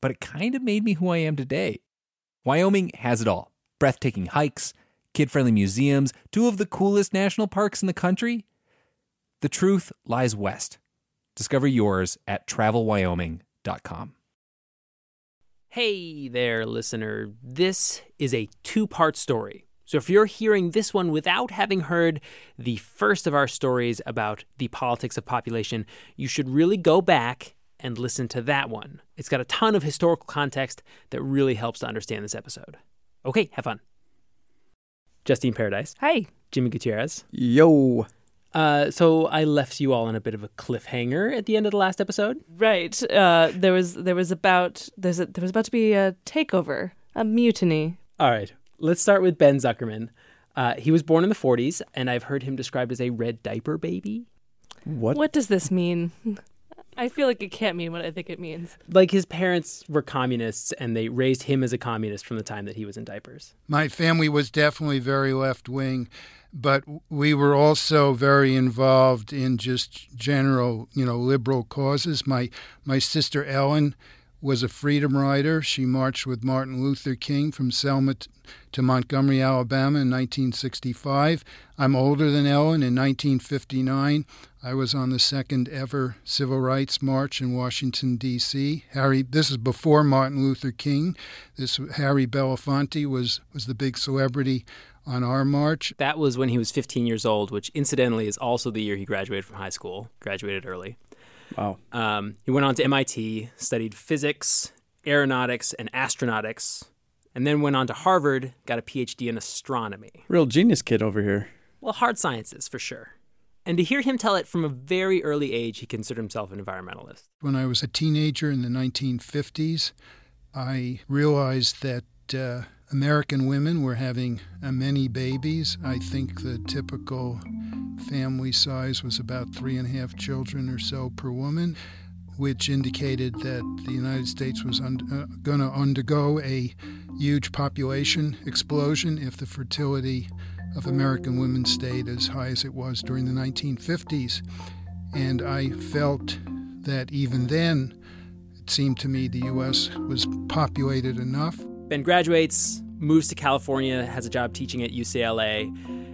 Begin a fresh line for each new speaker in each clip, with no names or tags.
but it kind of made me who I am today. Wyoming has it all breathtaking hikes, kid friendly museums, two of the coolest national parks in the country. The truth lies west. Discover yours at travelwyoming.com.
Hey there, listener. This is a two part story. So if you're hearing this one without having heard the first of our stories about the politics of population, you should really go back and listen to that one. It's got a ton of historical context that really helps to understand this episode. Okay, have fun. Justine Paradis.
Hi.
Jimmy Gutierrez.
Yo.
Uh, so I left you all on a bit of a cliffhanger at the end of the last episode.
Right. Uh, there was there was about there's a, there was about to be a takeover, a mutiny.
All right. Let's start with Ben Zuckerman. Uh, he was born in the 40s, and I've heard him described as a red diaper baby.
What?
What does this mean? I feel like it can't mean what I think it means.
Like his parents were communists, and they raised him as a communist from the time that he was in diapers.
My family was definitely very left wing, but we were also very involved in just general, you know, liberal causes. My my sister Ellen was a freedom rider. She marched with Martin Luther King from Selma to Montgomery, Alabama in 1965. I'm older than Ellen. In 1959, I was on the second ever civil rights march in Washington D.C. Harry, this is before Martin Luther King. This Harry Belafonte was was the big celebrity on our march.
That was when he was 15 years old, which incidentally is also the year he graduated from high school. Graduated early.
Wow.
Um, he went on to MIT, studied physics, aeronautics, and astronautics, and then went on to Harvard, got a PhD in astronomy.
Real genius kid over here.
Well, hard sciences for sure. And to hear him tell it from a very early age, he considered himself an environmentalist.
When I was a teenager in the 1950s, I realized that uh, American women were having uh, many babies. I think the typical family size was about three and a half children or so per woman, which indicated that the United States was un- uh, going to undergo a huge population explosion if the fertility of American women stayed as high as it was during the 1950s. And I felt that even then, it seemed to me the U.S. was populated enough.
Ben graduates, moves to California, has a job teaching at UCLA,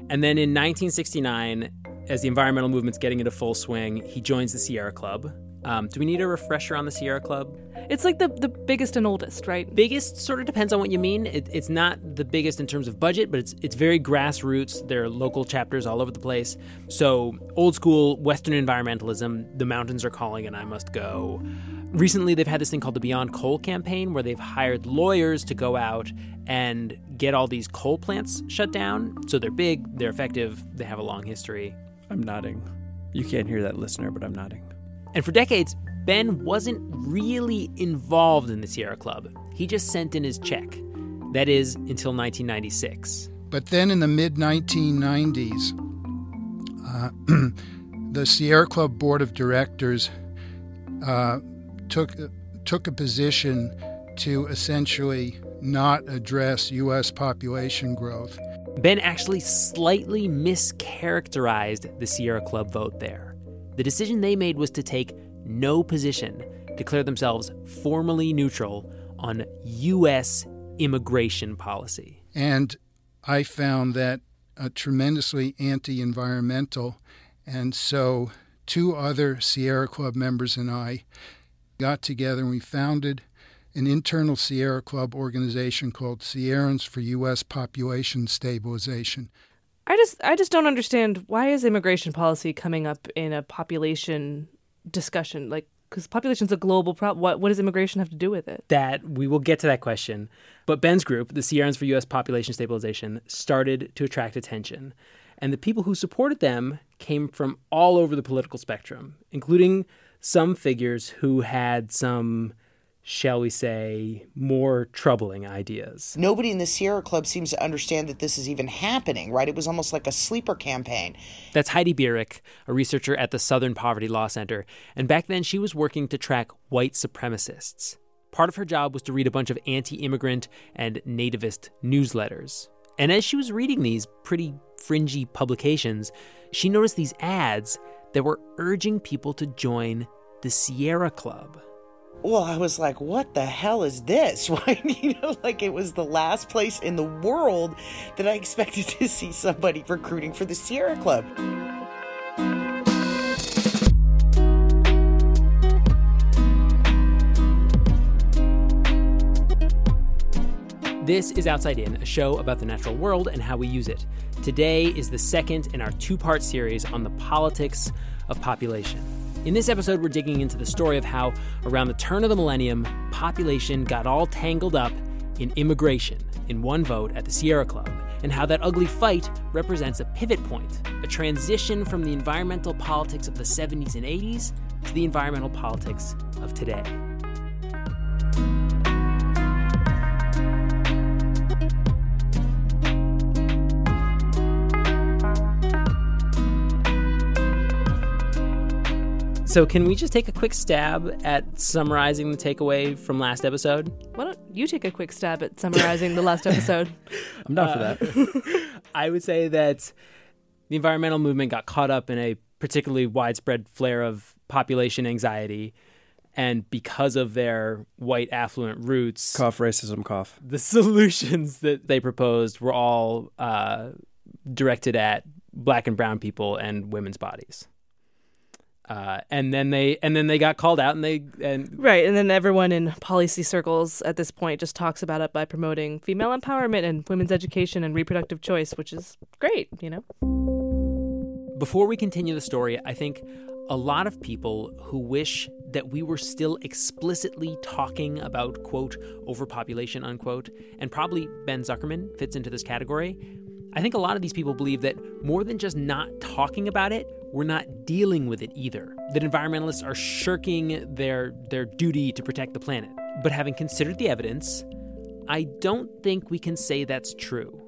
and then in 1969, as the environmental movement's getting into full swing, he joins the Sierra Club. Um, do we need a refresher on the Sierra Club?
It's like the the biggest and oldest, right?
Biggest sort of depends on what you mean. It, it's not the biggest in terms of budget, but it's it's very grassroots. There are local chapters all over the place. So old school Western environmentalism. The mountains are calling, and I must go. Recently, they've had this thing called the Beyond Coal campaign, where they've hired lawyers to go out and get all these coal plants shut down. So they're big, they're effective, they have a long history.
I'm nodding. You can't hear that, listener, but I'm nodding.
And for decades, Ben wasn't really involved in the Sierra Club. He just sent in his check. That is, until 1996.
But then in the mid 1990s, uh, the Sierra Club Board of Directors uh, took, took a position to essentially not address U.S. population growth.
Ben actually slightly mischaracterized the Sierra Club vote there. The decision they made was to take no position, declare themselves formally neutral on U.S. immigration policy.
And I found that uh, tremendously anti environmental. And so, two other Sierra Club members and I got together and we founded an internal Sierra Club organization called Sierrans for U.S. Population Stabilization.
I just I just don't understand why is immigration policy coming up in a population discussion like because population's a global problem. What what does immigration have to do with it?
That we will get to that question. But Ben's group, the Sierrans for U.S. Population Stabilization, started to attract attention, and the people who supported them came from all over the political spectrum, including some figures who had some shall we say, more troubling ideas.
Nobody in the Sierra Club seems to understand that this is even happening, right? It was almost like a sleeper campaign.
That's Heidi Beirich, a researcher at the Southern Poverty Law Center, and back then she was working to track white supremacists. Part of her job was to read a bunch of anti immigrant and nativist newsletters. And as she was reading these pretty fringy publications, she noticed these ads that were urging people to join the Sierra Club
well, I was like, what the hell is this? Right? You know, like it was the last place in the world that I expected to see somebody recruiting for the Sierra Club.
This is Outside In, a show about the natural world and how we use it. Today is the second in our two part series on the politics of population. In this episode, we're digging into the story of how, around the turn of the millennium, population got all tangled up in immigration in one vote at the Sierra Club, and how that ugly fight represents a pivot point, a transition from the environmental politics of the 70s and 80s to the environmental politics of today. So, can we just take a quick stab at summarizing the takeaway from last episode?
Why don't you take a quick stab at summarizing the last episode?
I'm down uh, for that.
I would say that the environmental movement got caught up in a particularly widespread flare of population anxiety. And because of their white affluent roots,
cough racism, cough.
The solutions that they proposed were all uh, directed at black and brown people and women's bodies. Uh, and then they and then they got called out and they and
right and then everyone in policy circles at this point just talks about it by promoting female empowerment and women's education and reproductive choice which is great you know?
Before we continue the story i think a lot of people who wish that we were still explicitly talking about quote overpopulation unquote and probably ben zuckerman fits into this category I think a lot of these people believe that more than just not talking about it, we're not dealing with it either. That environmentalists are shirking their their duty to protect the planet. But having considered the evidence, I don't think we can say that's true.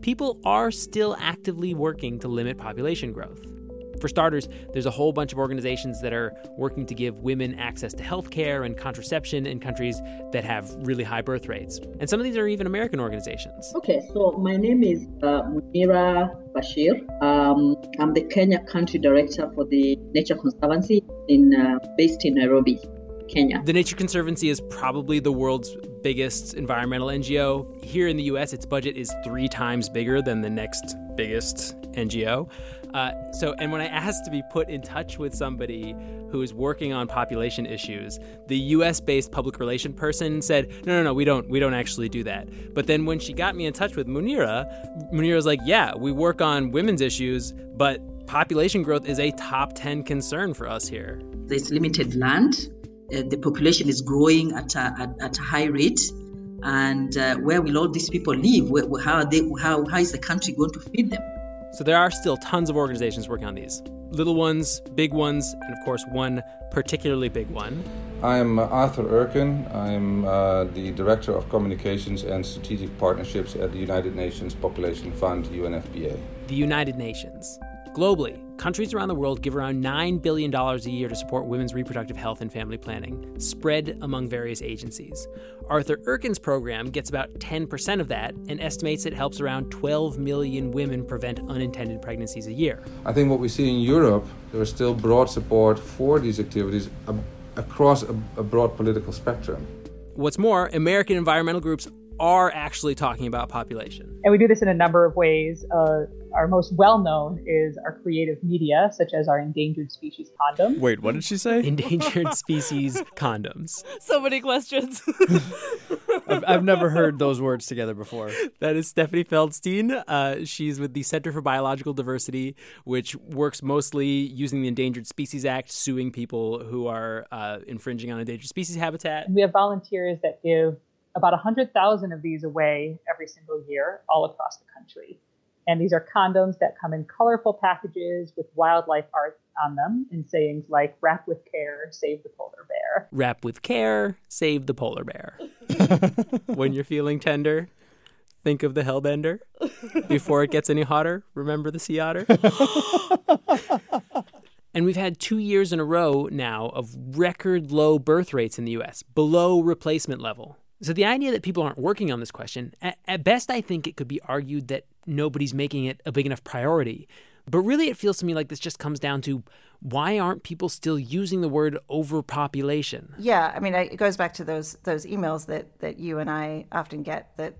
People are still actively working to limit population growth. For starters, there's a whole bunch of organizations that are working to give women access to health care and contraception in countries that have really high birth rates. And some of these are even American organizations.
Okay, so my name is uh, Munira Bashir. Um, I'm the Kenya Country Director for the Nature Conservancy in uh, based in Nairobi. Kenya.
The Nature Conservancy is probably the world's biggest environmental NGO. Here in the US, its budget is three times bigger than the next biggest NGO. Uh, so, and when I asked to be put in touch with somebody who is working on population issues, the U.S.-based public relation person said, "No, no, no, we don't, we don't actually do that." But then when she got me in touch with Munira, Munira was like, "Yeah, we work on women's issues, but population growth is a top ten concern for us here."
There's limited land. Uh, the population is growing at a, at, at a high rate and uh, where will all these people live? Where, how, they, how, how is the country going to feed them?
So there are still tons of organizations working on these little ones, big ones, and of course, one particularly big one.
I'm Arthur Erken. I'm uh, the Director of Communications and Strategic Partnerships at the United Nations Population Fund, UNFPA.
The United Nations. Globally, countries around the world give around $9 billion a year to support women's reproductive health and family planning, spread among various agencies. Arthur Erken's program gets about 10% of that and estimates it helps around 12 million women prevent unintended pregnancies a year.
I think what we see in Europe, there is still broad support for these activities across a, a broad political spectrum.
What's more, American environmental groups are actually talking about population.
And we do this in a number of ways. Uh, our most well known is our creative media, such as our endangered species condoms.
Wait, what did she say?
Endangered species condoms.
So many questions.
I've, I've never heard those words together before.
That is Stephanie Feldstein. Uh, she's with the Center for Biological Diversity, which works mostly using the Endangered Species Act, suing people who are uh, infringing on endangered species habitat.
We have volunteers that give about 100,000 of these away every single year all across the country. And these are condoms that come in colorful packages with wildlife art on them and sayings like wrap with care, save the polar bear.
Wrap with care, save the polar bear. when you're feeling tender, think of the hellbender. Before it gets any hotter, remember the sea otter. and we've had two years in a row now of record low birth rates in the US, below replacement level. So the idea that people aren't working on this question, at, at, best, I think it could be argued that nobody's making it a big enough priority. But really, it feels to me like this just comes down to why aren't people still using the word overpopulation?
Yeah, I mean, it goes back to those those emails that that you and I often get that,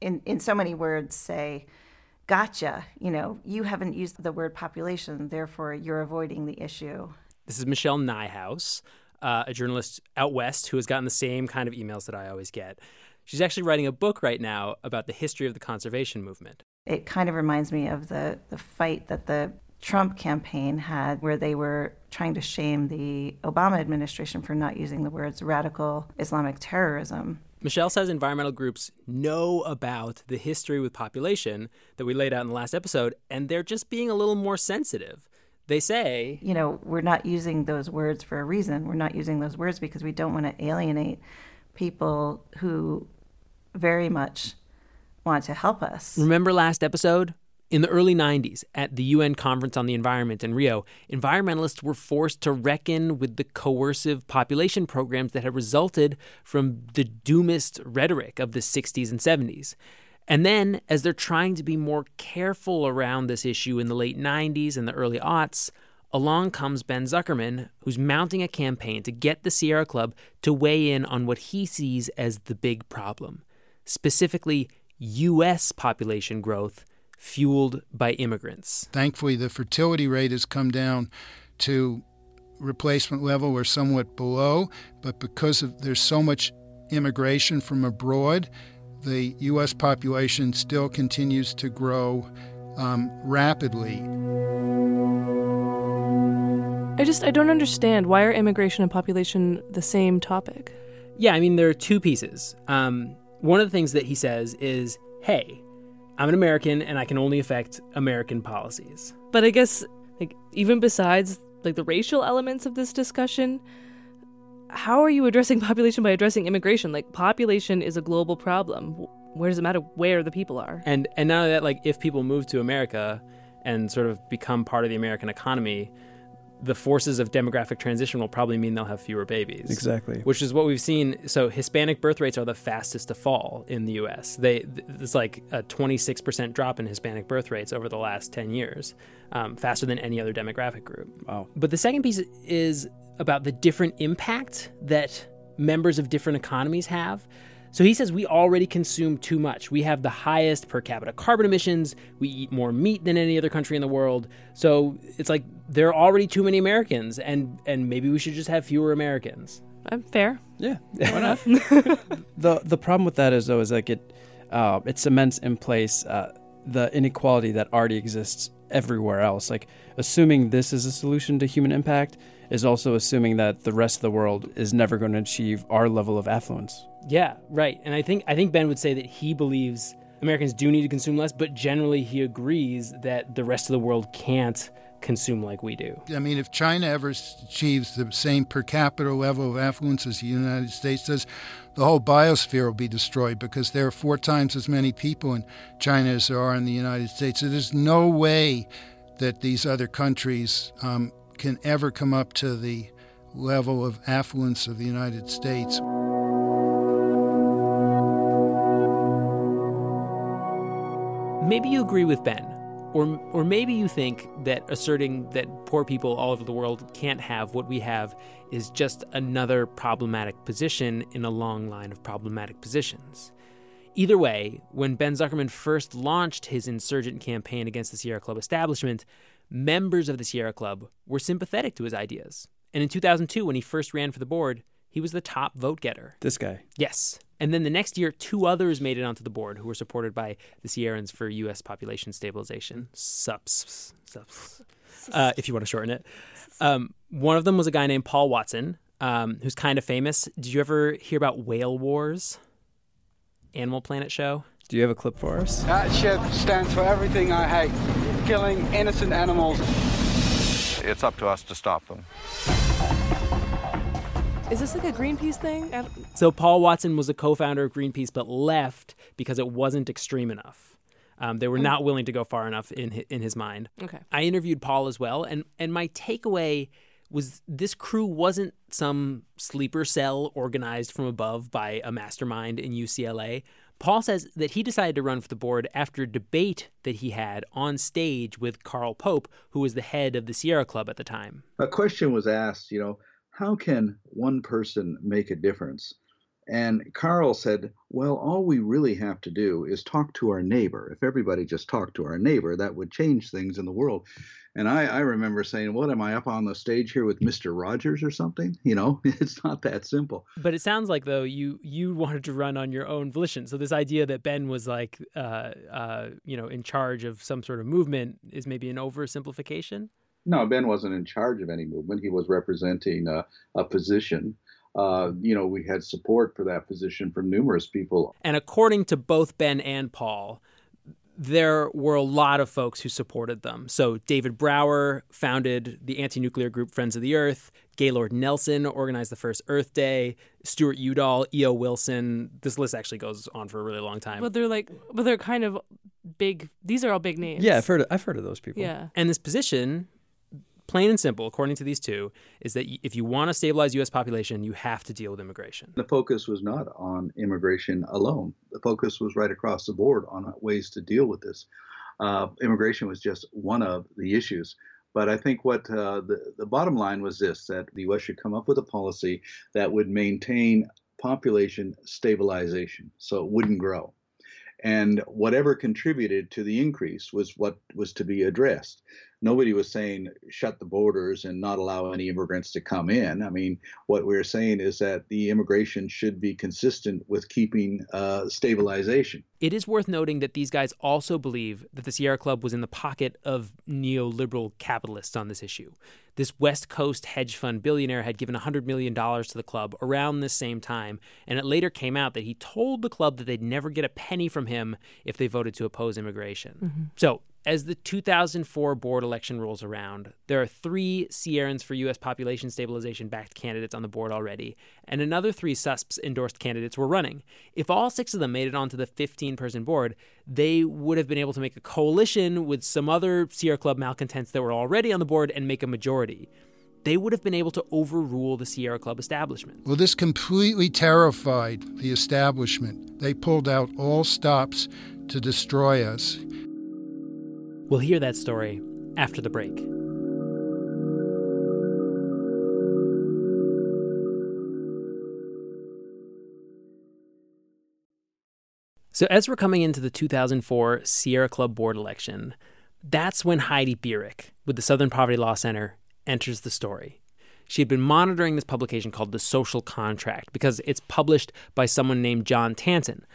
in in so many words, say, "Gotcha." You know, you haven't used the word population, therefore you're avoiding the issue.
This is Michelle Nijhuis uh, a journalist out west who has gotten the same kind of emails that I always get. She's actually writing a book right now about the history of the conservation movement.
It kind of reminds me of the, the fight that the Trump campaign had, where they were trying to shame the Obama administration for not using the words radical Islamic terrorism.
Michelle says environmental groups know about the history with population that we laid out in the last episode, and they're just being a little more sensitive they say,
you know, we're not using those words for a reason. We're not using those words because we don't want to alienate people who very much want to help us.
Remember last episode? In the early 90s, at the UN Conference on the Environment in Rio, environmentalists were forced to reckon with the coercive population programs that had resulted from the doomist rhetoric of the 60s and 70s. And then, as they're trying to be more careful around this issue in the late 90s and the early aughts, along comes Ben Zuckerman, who's mounting a campaign to get the Sierra Club to weigh in on what he sees as the big problem, specifically U.S. population growth fueled by immigrants.
Thankfully, the fertility rate has come down to replacement level or somewhat below, but because of, there's so much immigration from abroad, the U.S. population still continues to grow um, rapidly.
I just I don't understand why are immigration and population the same topic?
Yeah, I mean there are two pieces. Um, one of the things that he says is, "Hey, I'm an American and I can only affect American policies."
But I guess like even besides like the racial elements of this discussion, how are you addressing population by addressing immigration? Like population is a global problem. Where does it matter where the people are?
And and now that like if people move to America and sort of become part of the American economy, the forces of demographic transition will probably mean they'll have fewer babies.
Exactly.
Which is what we've seen. So Hispanic birth rates are the fastest to fall in the U.S. They it's like a 26% drop in Hispanic birth rates over the last 10 years, um, faster than any other demographic group.
Wow.
But the second piece is about the different impact that members of different economies have. So he says we already consume too much. We have the highest per capita carbon emissions. We eat more meat than any other country in the world. So it's like there are already too many Americans, and and maybe we should just have fewer Americans.
I'm fair.
Yeah, why not? the the problem with that is though is like it uh, it cements in place uh, the inequality that already exists everywhere else. Like assuming this is a solution to human impact is also assuming that the rest of the world is never going to achieve our level of affluence.
Yeah, right. And I think I think Ben would say that he believes Americans do need to consume less, but generally he agrees that the rest of the world can't consume like we do.
I mean, if China ever achieves the same per capita level of affluence as the United States does, the whole biosphere will be destroyed because there are four times as many people in China as there are in the United States. So there's no way that these other countries um, can ever come up to the level of affluence of the United States.
Maybe you agree with Ben, or or maybe you think that asserting that poor people all over the world can't have what we have is just another problematic position in a long line of problematic positions. Either way, when Ben Zuckerman first launched his insurgent campaign against the Sierra Club establishment, members of the Sierra Club were sympathetic to his ideas. And in 2002, when he first ran for the board, he was the top vote getter.
This guy.
Yes. And then the next year, two others made it onto the board who were supported by the Sierrans for U.S. Population Stabilization, SUPS, SUPS, uh, if you want to shorten it. Um, one of them was a guy named Paul Watson, um, who's kind of famous. Did you ever hear about Whale Wars? Animal Planet show?
Do you have a clip for us?
That ship stands for everything I hate killing innocent animals.
It's up to us to stop them.
Is this like a Greenpeace thing?
So Paul Watson was a co-founder of Greenpeace, but left because it wasn't extreme enough. Um, they were
Mm.
not willing to go far enough in hi- in his mind.
Okay.
I interviewed Paul as well, and and my takeaway was this crew wasn't some sleeper cell organized from above by a mastermind in UCLA. Paul says that he decided to run for the board after a debate that he had on stage with Carl Pope, who was the head of the Sierra Club at the time.
a question was asked, you know, how can one person make a difference? And Carl said, well, all we really have to do is talk to our neighbor. If everybody just talked to our neighbor, that would change things in the world. And I, I remember saying, what am I up on the stage here with Mr. Rogers or something? You know, it's not that simple.
But it sounds like though you you wanted to run on your own volition. So this idea that Ben was like, uh, uh, you know, in charge of some sort of movement is maybe an oversimplification.
No, Ben wasn't in charge of any movement. He was representing a, a position. Uh, you know, we had support for that position from numerous people.
And according to both Ben and Paul, there were a lot of folks who supported them. So David Brower founded the anti-nuclear group Friends of the Earth. Gaylord Nelson organized the first Earth Day. Stewart Udall, E.O. Wilson. This list actually goes on for a really long time.
But they're like, but they're kind of big. These are all big names.
Yeah, I've heard. Of, I've heard of those people.
Yeah.
And this position, plain and simple, according to these two, is that if you want to stabilize U.S. population, you have to deal with immigration.
The focus was not on immigration alone. The focus was right across the board on ways to deal with this. Uh, immigration was just one of the issues. But I think what uh, the, the bottom line was this that the U.S. should come up with a policy that would maintain population stabilization so it wouldn't grow. And whatever contributed to the increase was what was to be addressed. Nobody was saying shut the borders and not allow any immigrants to come in. I mean, what we're saying is that the immigration should be consistent with keeping uh, stabilization.
It is worth noting that these guys also believe that the Sierra Club was in the pocket of neoliberal capitalists on this issue. This West Coast hedge fund billionaire had given $100 million to the club around this same time, and it later came out that he told the club that they'd never get a penny from him if they voted to oppose immigration.
Mhm.
So, as the 2004 board election rolls around, there are three Sierrans for U.S. population stabilization backed candidates on the board already, and another three SUSPs endorsed candidates were running. If all six of them made it onto the 15 person board, they would have been able to make a coalition with some other Sierra Club malcontents that were already on the board and make a majority. They would have been able to overrule the Sierra Club establishment.
Well, this completely terrified the establishment. They pulled out all stops to destroy us.
We'll hear that story after the break. So, as we're coming into the 2004 Sierra Club board election, that's when Heidi Beirich with the Southern Poverty Law Center enters the story. She had been monitoring this publication called The Social Contract because it's published by someone named John Tanton.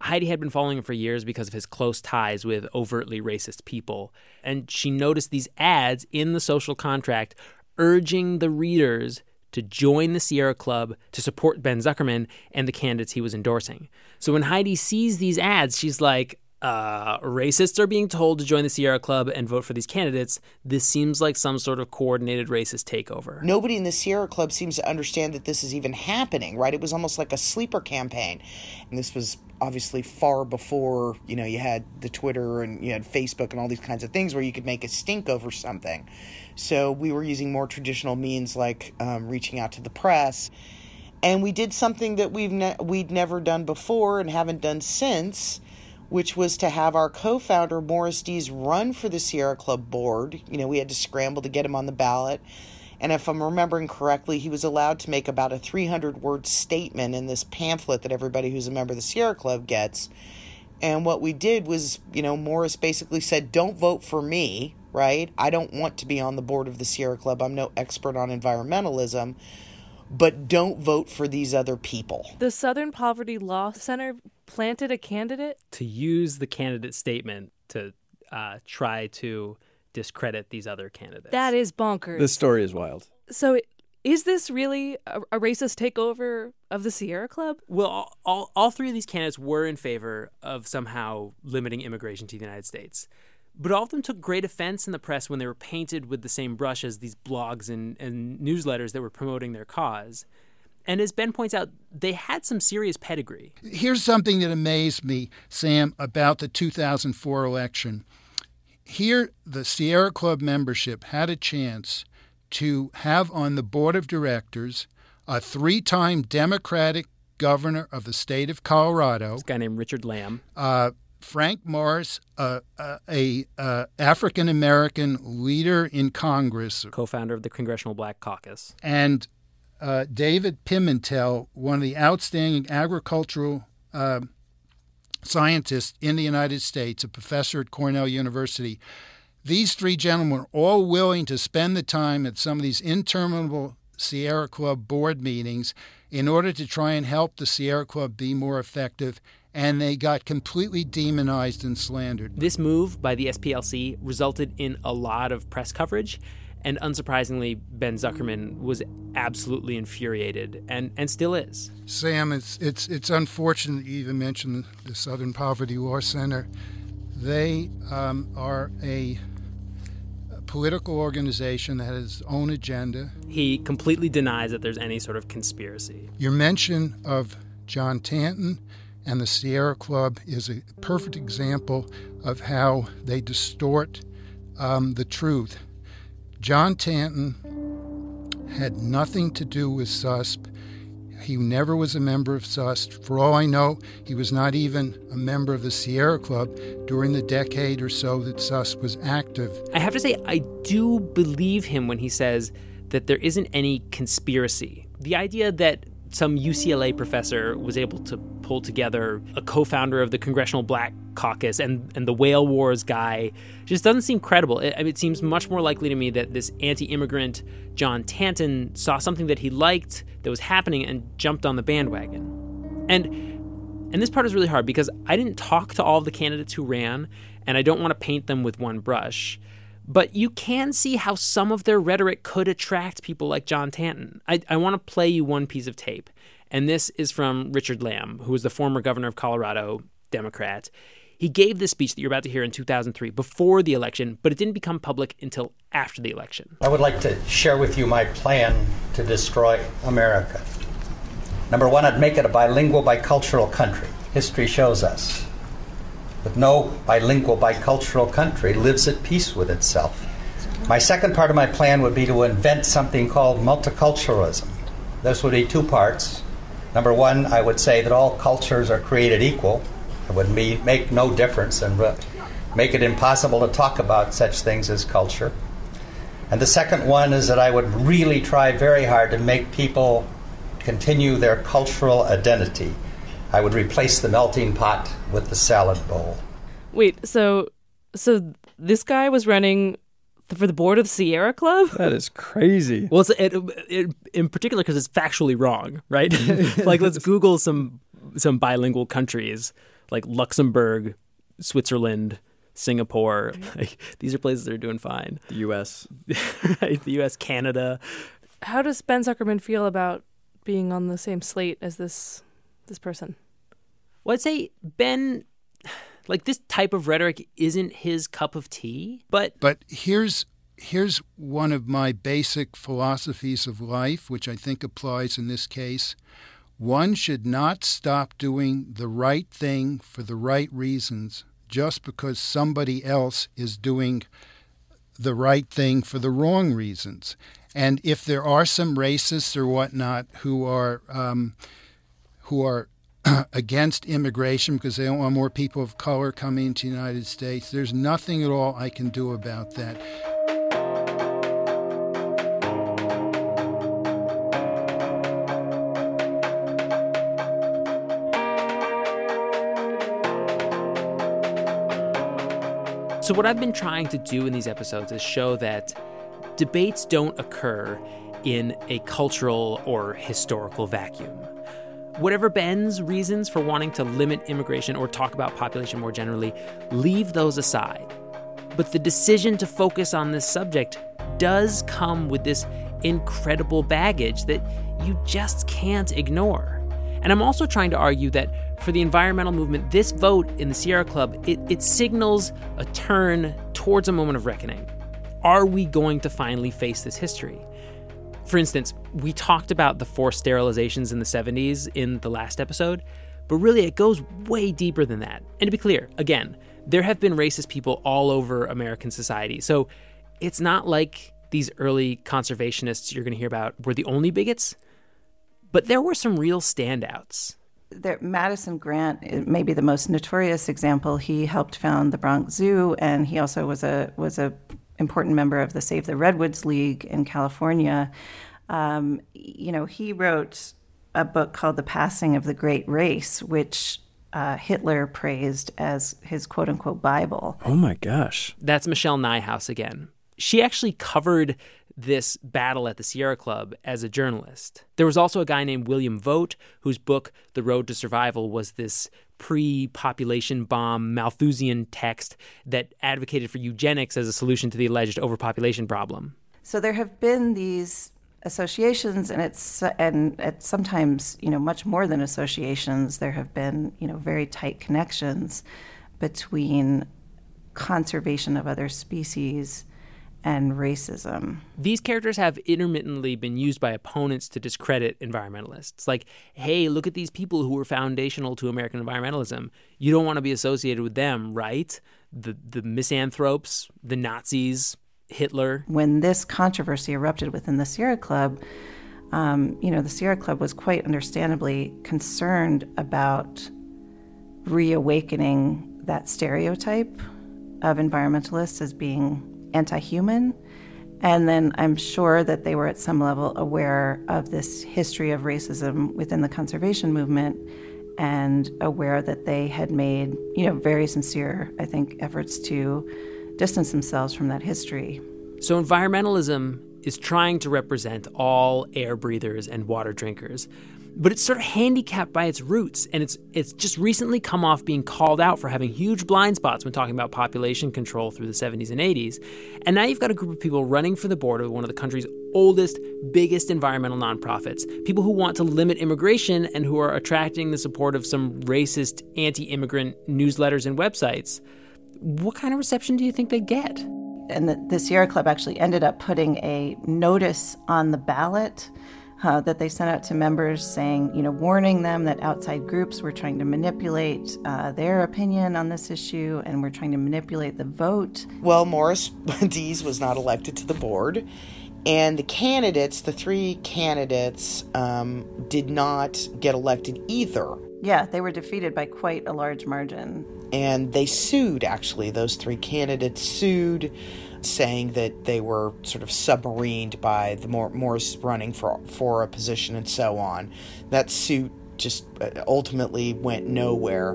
Heidi had been following him for years because of his close ties with overtly racist people, and she noticed these ads in the social contract urging the readers to join the Sierra Club to support Ben Zuckerman and the candidates he was endorsing. So when Heidi sees these ads, she's like, uh, racists are being told to join the Sierra Club and vote for these candidates. This seems like some sort of coordinated racist takeover.
Nobody in the Sierra Club seems to understand that this is even happening, right? It was almost like a sleeper campaign. And this was obviously far before, you know, you had the Twitter and you had Facebook and all these kinds of things where you could make a stink over something. So we were using more traditional means like um, reaching out to the press. And we did something that we've ne- we'd never done before and haven't done since which was to have our co founder, Morris Dees, run for the Sierra Club board. You know, we had to scramble to get him on the ballot. And if I'm remembering correctly, he was allowed to make about a 300 word statement in this pamphlet that everybody who's a member of the Sierra Club gets. And what we did was, you know, Morris basically said, don't vote for me, right? I don't want to be on the board of the Sierra Club. I'm no expert on environmentalism but don't vote for these other people.
The Southern Poverty Law Center planted a candidate
to use the candidate statement to uh, try to discredit these other candidates.
That is bonkers.
This story is wild.
So, is this really a, a racist takeover of the Sierra Club?
Well, all, all, all three of these candidates were in favor of somehow limiting immigration to the United States. But all of them took great offense in the press when they were painted with the same brush as these blogs and, and newsletters that were promoting their cause. And as Ben points out, they had some serious pedigree.
Here's something that amazed me, Sam, about the 2004 election. Here, the Sierra Club membership had a chance to have on the board of directors a three time Democratic governor of the state of Colorado.
This guy named Richard Lamm.
Uh, Frank Morris, uh, uh, a uh, African American leader in Congress,
co-founder of the Congressional Black Caucus,
and uh, David Pimentel, one of the outstanding agricultural uh, scientists in the United States, a professor at Cornell University. These three gentlemen were all willing to spend the time at some of these interminable Sierra Club board meetings in order to try and help the Sierra Club be more effective and they got completely demonized and slandered.
This move by the SPLC resulted in a lot of press coverage, and unsurprisingly, Ben Zuckerman was absolutely infuriated and, and still is.
Sam, it's, it's, it's unfortunate that you even mentioned the Southern Poverty Law Center. They um, are a political organization that has its own agenda.
He completely denies that there's any sort of conspiracy.
Your mention of John Tanton and the Sierra Club is a perfect example of how they distort um, the truth. John Tanton had nothing to do with SUSP. He never was a member of SUSP. For all I know, he was not even a member of the Sierra Club during the decade or so that SUSP was active.
I have to say, I do believe him when he says that there isn't any conspiracy. The idea that some UCLA professor was able to pull together a co-founder of the Congressional Black Caucus and and the whale wars guy just doesn't seem credible. It, it seems much more likely to me that this anti-immigrant John Tanton saw something that he liked that was happening and jumped on the bandwagon. And and this part is really hard because I didn't talk to all of the candidates who ran, and I don't want to paint them with one brush. But you can see how some of their rhetoric could attract people like John Tanton. I, I want to play you one piece of tape. And this is from Richard Lamm, who was the former governor of Colorado, Democrat. He gave this speech that you're about to hear in 2003 before the election, but it didn't become public until after the election.
I would like to share with you my plan to destroy America. Number one, I'd make it a bilingual, bicultural country. History shows us that no bilingual, bicultural country lives at peace with itself. My second part of my plan would be to invent something called multiculturalism. This would be two parts. Number one, I would say that all cultures are created equal. It would be, make no difference and make it impossible to talk about such things as culture. And the second one is that I would really try very hard to make people continue their cultural identity. I would replace the melting pot with the salad bowl.
Wait, so so this guy was running for the board of the Sierra Club?
That is crazy.
Well, it's, it, it, in particular because it's factually wrong, right? like, let's Google some some bilingual countries like Luxembourg, Switzerland, Singapore. Like, these are places that are doing fine.
The U.S.,
right? The U.S., Canada.
How does Ben Zuckerman feel about being on the same slate as this this person?
Well, I'd say Ben Like this type of rhetoric isn't his cup of tea, but
But here's here's one of my basic philosophies of life, which I think applies in this case. One should not stop doing the right thing for the right reasons just because somebody else is doing the right thing for the wrong reasons. And if there are some racists or whatnot who are um, who are against immigration because they don't want more people of color coming to the United States, there's nothing at all I can do about that.
So, what I've been trying to do in these episodes is show that debates don't occur in a cultural or historical vacuum. Whatever Ben's reasons for wanting to limit immigration or talk about population more generally, leave those aside. But the decision to focus on this subject does come with this incredible baggage that you just can't ignore. And I'm also trying to argue that for the environmental movement, this vote in the Sierra Club, it, it signals a turn towards a moment of reckoning. Are we going to finally face this history? For instance, we talked about the forced sterilizations in the 70s in the last episode, but really it goes way deeper than that. And to be clear, again, there have been racist people all over American society. So it's not like these early conservationists you're going to hear about were the only bigots. But there were some real standouts.
There, Madison Grant may be the most notorious example. He helped found the Bronx Zoo, and he also was a was a important member of the Save the Redwoods League in California. Um, you know, he wrote a book called The Passing of the Great Race, which uh, Hitler praised as his quote unquote Bible.
Oh my gosh.
That's Michelle Nijhuis again. She actually covered this battle at the Sierra Club as a journalist. There was also a guy named William Vogt, whose book, The Road to Survival, was this pre population bomb Malthusian text that advocated for eugenics as a solution to the alleged overpopulation problem.
So there have been these associations and it's and it's sometimes you know much more than associations there have been you know very tight connections between conservation of other species and racism.
These characters have intermittently been used by opponents to discredit environmentalists. Like, hey, look at these people who were foundational to American environmentalism. You don't want to be associated with them, right? The the misanthropes, the Nazis, Hitler.
When this controversy erupted within the Sierra Club, um, you know, the Sierra Club was quite understandably concerned about reawakening that stereotype of environmentalists as being anti human. And then I'm sure that they were at some level aware of this history of racism within the conservation movement and aware that they had made, you know, very sincere, I think, efforts to distance themselves from that history.
So environmentalism is trying to represent all air breathers and water drinkers but it's sort of handicapped by its roots and it's it's just recently come off being called out for having huge blind spots when talking about population control through the 70s and 80s and now you've got a group of people running for the board of one of the country's oldest biggest environmental nonprofits people who want to limit immigration and who are attracting the support of some racist anti-immigrant newsletters and websites. What kind of reception do you think they get?
And the, the sierra club actually ended up putting a notice on the ballot uh, that they sent out to members saying, you know, warning them that outside groups were trying to manipulate uh, their opinion on this issue and were trying to manipulate the vote.
Well, Morris Dees was not elected to the board. And the candidates, the three candidates, um, did not get elected either.
Yeah, they were defeated by quite a large margin.
And they sued, actually. Those three candidates sued saying that they were sort of submarined by the Morris running for for a position and so on. That suit just uh, ultimately went nowhere.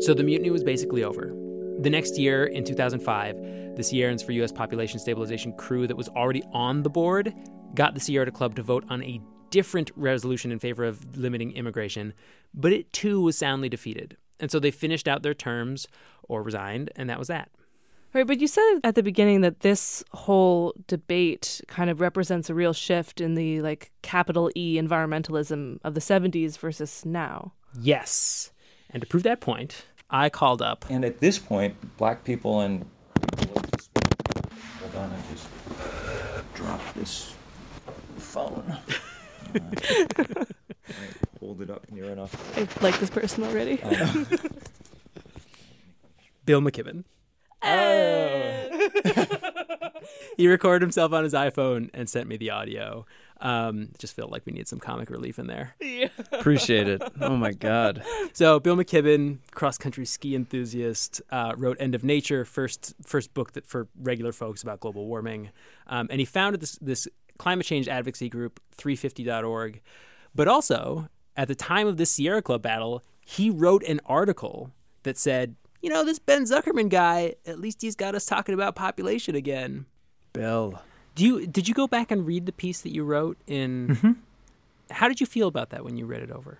So the mutiny was basically over. The next year, in 2005, the Sierrans for U.S. Population Stabilization crew that was already on the board got the Sierra Club to vote on a different resolution in favor of limiting immigration, but it too was soundly defeated. And so they finished out their terms or resigned, and that was that.
Right, but you said at the beginning that this whole debate kind of represents a real shift in the like capital E environmentalism of the 70s versus now.
Yes. And to prove that point, I called up.
And at this point, black people and hold on, I just dropped this phone. Uh, hold it up near enough.
I like this person already.
Um,
Bill McKibben. Oh. he recorded himself on his iPhone and sent me the audio. Um, just felt like we need some comic relief in there.
Yeah.
Appreciate it. Oh my God.
So Bill McKibben, cross country ski enthusiast, uh, wrote "End of Nature," first first book that for regular folks about global warming, um, and he founded this this climate change advocacy group 350.org. But also, at the time of this Sierra Club battle, he wrote an article that said, you know, this Ben Zuckerman guy, at least he's got us talking about population again.
Bill.
Do you did you go back and read the piece that you wrote in
Mhm.
How did you feel about that when you read it over?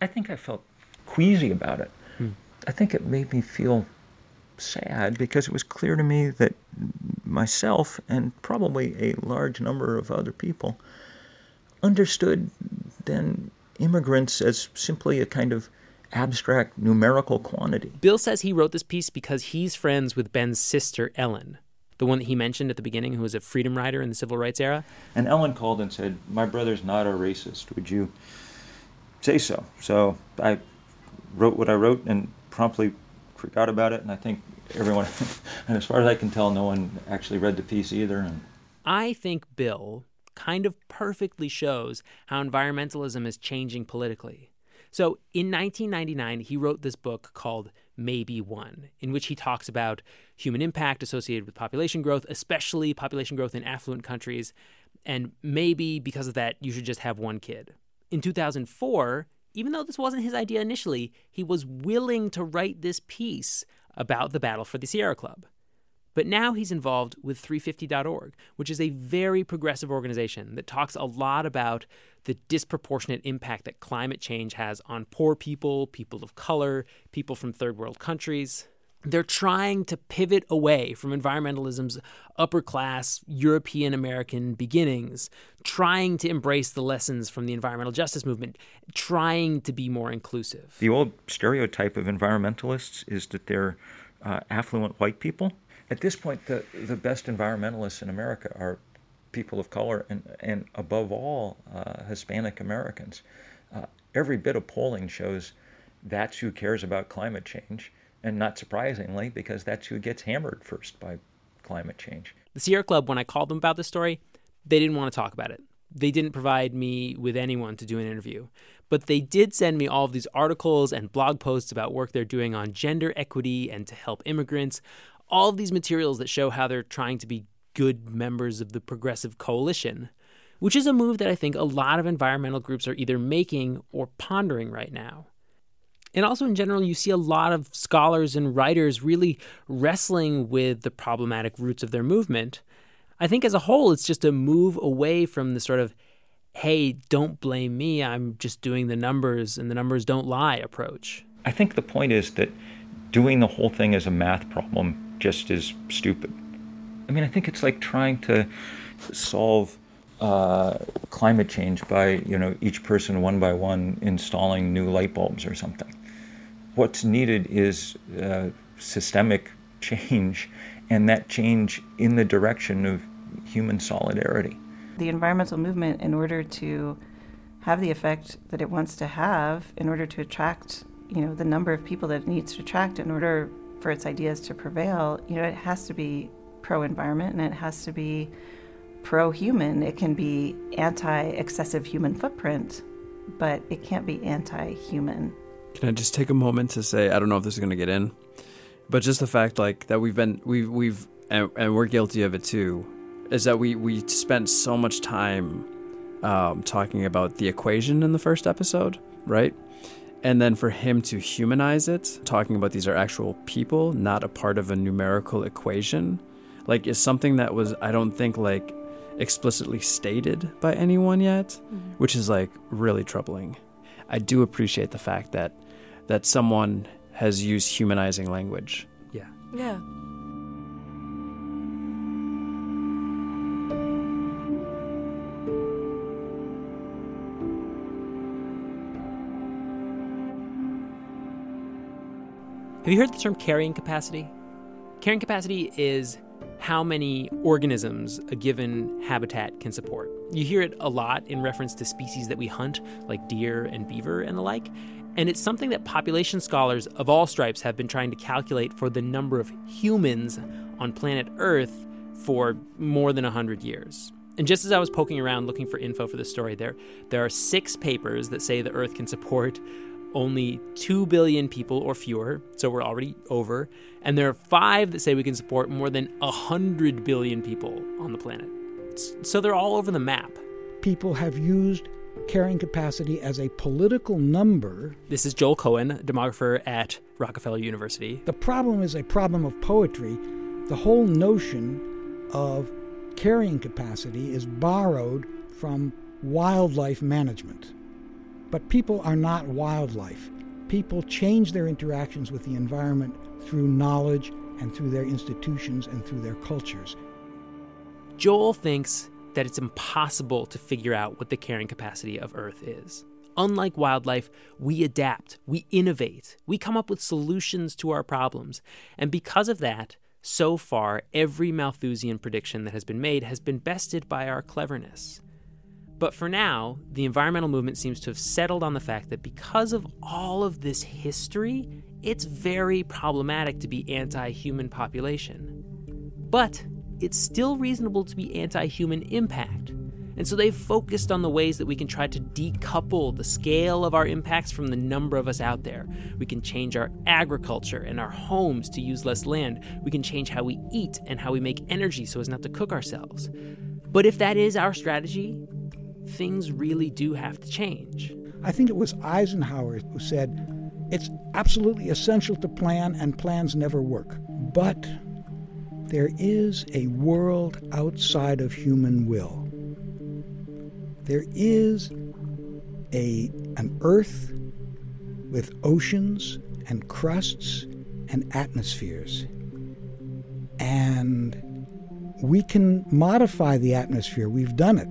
I think I felt queasy about it.
Hmm.
I think it made me feel sad because it was clear to me that myself and probably a large number of other people understood then immigrants as simply a kind of abstract numerical quantity.
Bill says he wrote this piece because he's friends with Ben's sister Ellen, the one that he mentioned at the beginning who was a freedom rider in the civil rights era.
And Ellen called and said, My brother's not a racist. Would you say so? So I wrote what I wrote and promptly forgot about it. And I think everyone, and as far as I can tell, no one actually read the piece either. And
I think Bill kind of perfectly shows how environmentalism is changing politically. So in 1999, he wrote this book called Maybe One, in which he talks about human impact associated with population growth, especially population growth in affluent countries. And maybe because of that, you should just have one kid. In 2004, even though this wasn't his idea initially, he was willing to write this piece about the battle for the Sierra Club. But now he's involved with 350.org, which is a very progressive organization that talks a lot about the disproportionate impact that climate change has on poor people, people of color, people from third world countries. They're trying to pivot away from environmentalism's upper class European American beginnings, trying to embrace the lessons from the environmental justice movement, trying to be more inclusive.
the old stereotype of environmentalists is that they're uh, affluent white people. At this point, the, the best environmentalists in America are people of color and, and above all, uh, Hispanic Americans. Uh, every bit of polling shows that's who cares about climate change, and not surprisingly, because that's who gets hammered first by climate change.
The Sierra Club, when I called them about this story, they didn't want to talk about it. They didn't provide me with anyone to do an interview. But they did send me all of these articles and blog posts about work they're doing on gender equity and to help immigrants. All of these materials that show how they're trying to be good members of the progressive coalition, which is a move that I think a lot of environmental groups are either making or pondering right now. And also, in general, you see a lot of scholars and writers really wrestling with the problematic roots of their movement. I think as a whole, it's just a move away from the sort of, hey, don't blame me, I'm just doing the numbers and the numbers don't lie approach.
I think the point is that doing the whole thing as a math problem just is stupid. I mean, I think it's like trying to solve uh, climate change by, you know, each person one by one installing new light bulbs or something. What's needed is uh, systemic change, and that change in the direction of human solidarity.
The environmental movement, in order to have the effect that it wants to have, in order to attract, you know, the number of people that it needs to attract, in order for its ideas to prevail, you know, it has to be pro-environment and it has to be pro-human. It can be anti-excessive human footprint, but it can't be anti-human.
Can I just take a moment to say I don't know if this is going to get in, but just the fact like that we've been we've we've and, and we're guilty of it too, is that we we spent so much time um, talking about the equation in the first episode, right? And then for him to humanize it, talking about these are actual people, not a part of a numerical equation, like is something that was I don't think like explicitly stated by anyone yet, mm-hmm. which is like really troubling. I do appreciate the fact that that someone has used humanizing language.
Yeah.
Yeah.
Have you heard the term carrying capacity? Carrying capacity is how many organisms a given habitat can support. You hear it a lot in reference to species that we hunt, like deer and beaver and the like. And it's something that population scholars of all stripes have been trying to calculate for the number of humans on planet Earth for more than 100 years. And just as I was poking around looking for info for this story, there, there are six papers that say the Earth can support only 2 billion people or fewer, so we're already over. And there are five that say we can support more than 100 billion people on the planet. So they're all over the map.
People have used carrying capacity as a political number.
This is Joel Cohen, demographer at Rockefeller University.
The problem is a problem of poetry. The whole notion of carrying capacity is borrowed from wildlife management. But people are not wildlife. People change their interactions with the environment through knowledge and through their institutions and through their cultures.
Joel thinks that it's impossible to figure out what the carrying capacity of Earth is. Unlike wildlife, we adapt, we innovate, we come up with solutions to our problems. And because of that, so far, every Malthusian prediction that has been made has been bested by our cleverness. But for now, the environmental movement seems to have settled on the fact that because of all of this history, it's very problematic to be anti human population. But it's still reasonable to be anti human impact. And so they've focused on the ways that we can try to decouple the scale of our impacts from the number of us out there. We can change our agriculture and our homes to use less land. We can change how we eat and how we make energy so as not to cook ourselves. But if that is our strategy, things really do have to change.
I think it was Eisenhower who said, it's absolutely essential to plan, and plans never work. But there is a world outside of human will. There is a, an earth with oceans and crusts and atmospheres. And we can modify the atmosphere. We've done it.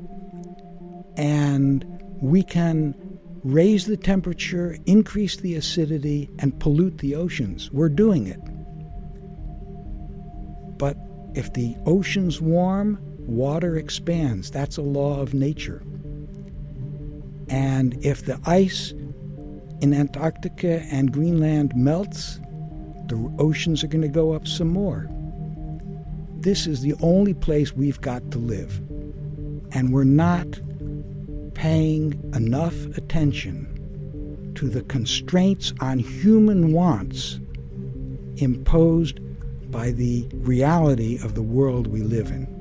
And we can raise the temperature, increase the acidity, and pollute the oceans. We're doing it. But if the oceans warm, water expands. That's a law of nature. And if the ice in Antarctica and Greenland melts, the oceans are going to go up some more. This is the only place we've got to live. And we're not paying enough attention to the constraints on human wants imposed by the reality of the world we live in.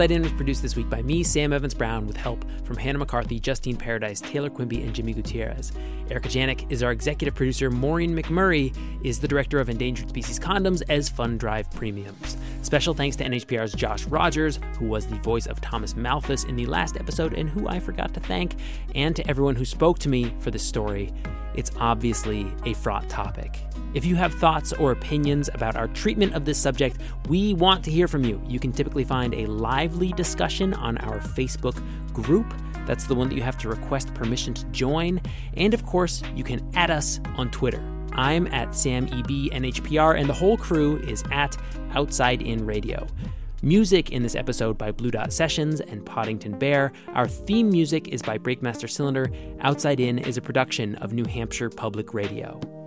Outside In was produced this week by me, Sam Evans Brown, with help from Hannah McCarthy, Justine Paradis, Taylor Quimby, and Jimmy Gutierrez. Erika Janik is our executive producer. Maureen McMurray is the director of Endangered Species Condoms as Fund Drive Premiums. Special thanks to NHPR's Josh Rogers, who was the voice of Thomas Malthus in the last episode and who I forgot to thank, and to everyone who spoke to me for this story. It's obviously a fraught topic. If you have thoughts or opinions about our treatment of this subject, we want to hear from you. You can typically find a lively discussion on our Facebook group. That's the one that you have to request permission to join. And of course, you can add us on Twitter. I'm at SamEBNHPR, and the whole crew is at Outside In Radio. Music in this episode by Blue Dot Sessions and Poddington Bear. Our theme music is by Breakmaster Cylinder. Outside In is a production of New Hampshire Public Radio.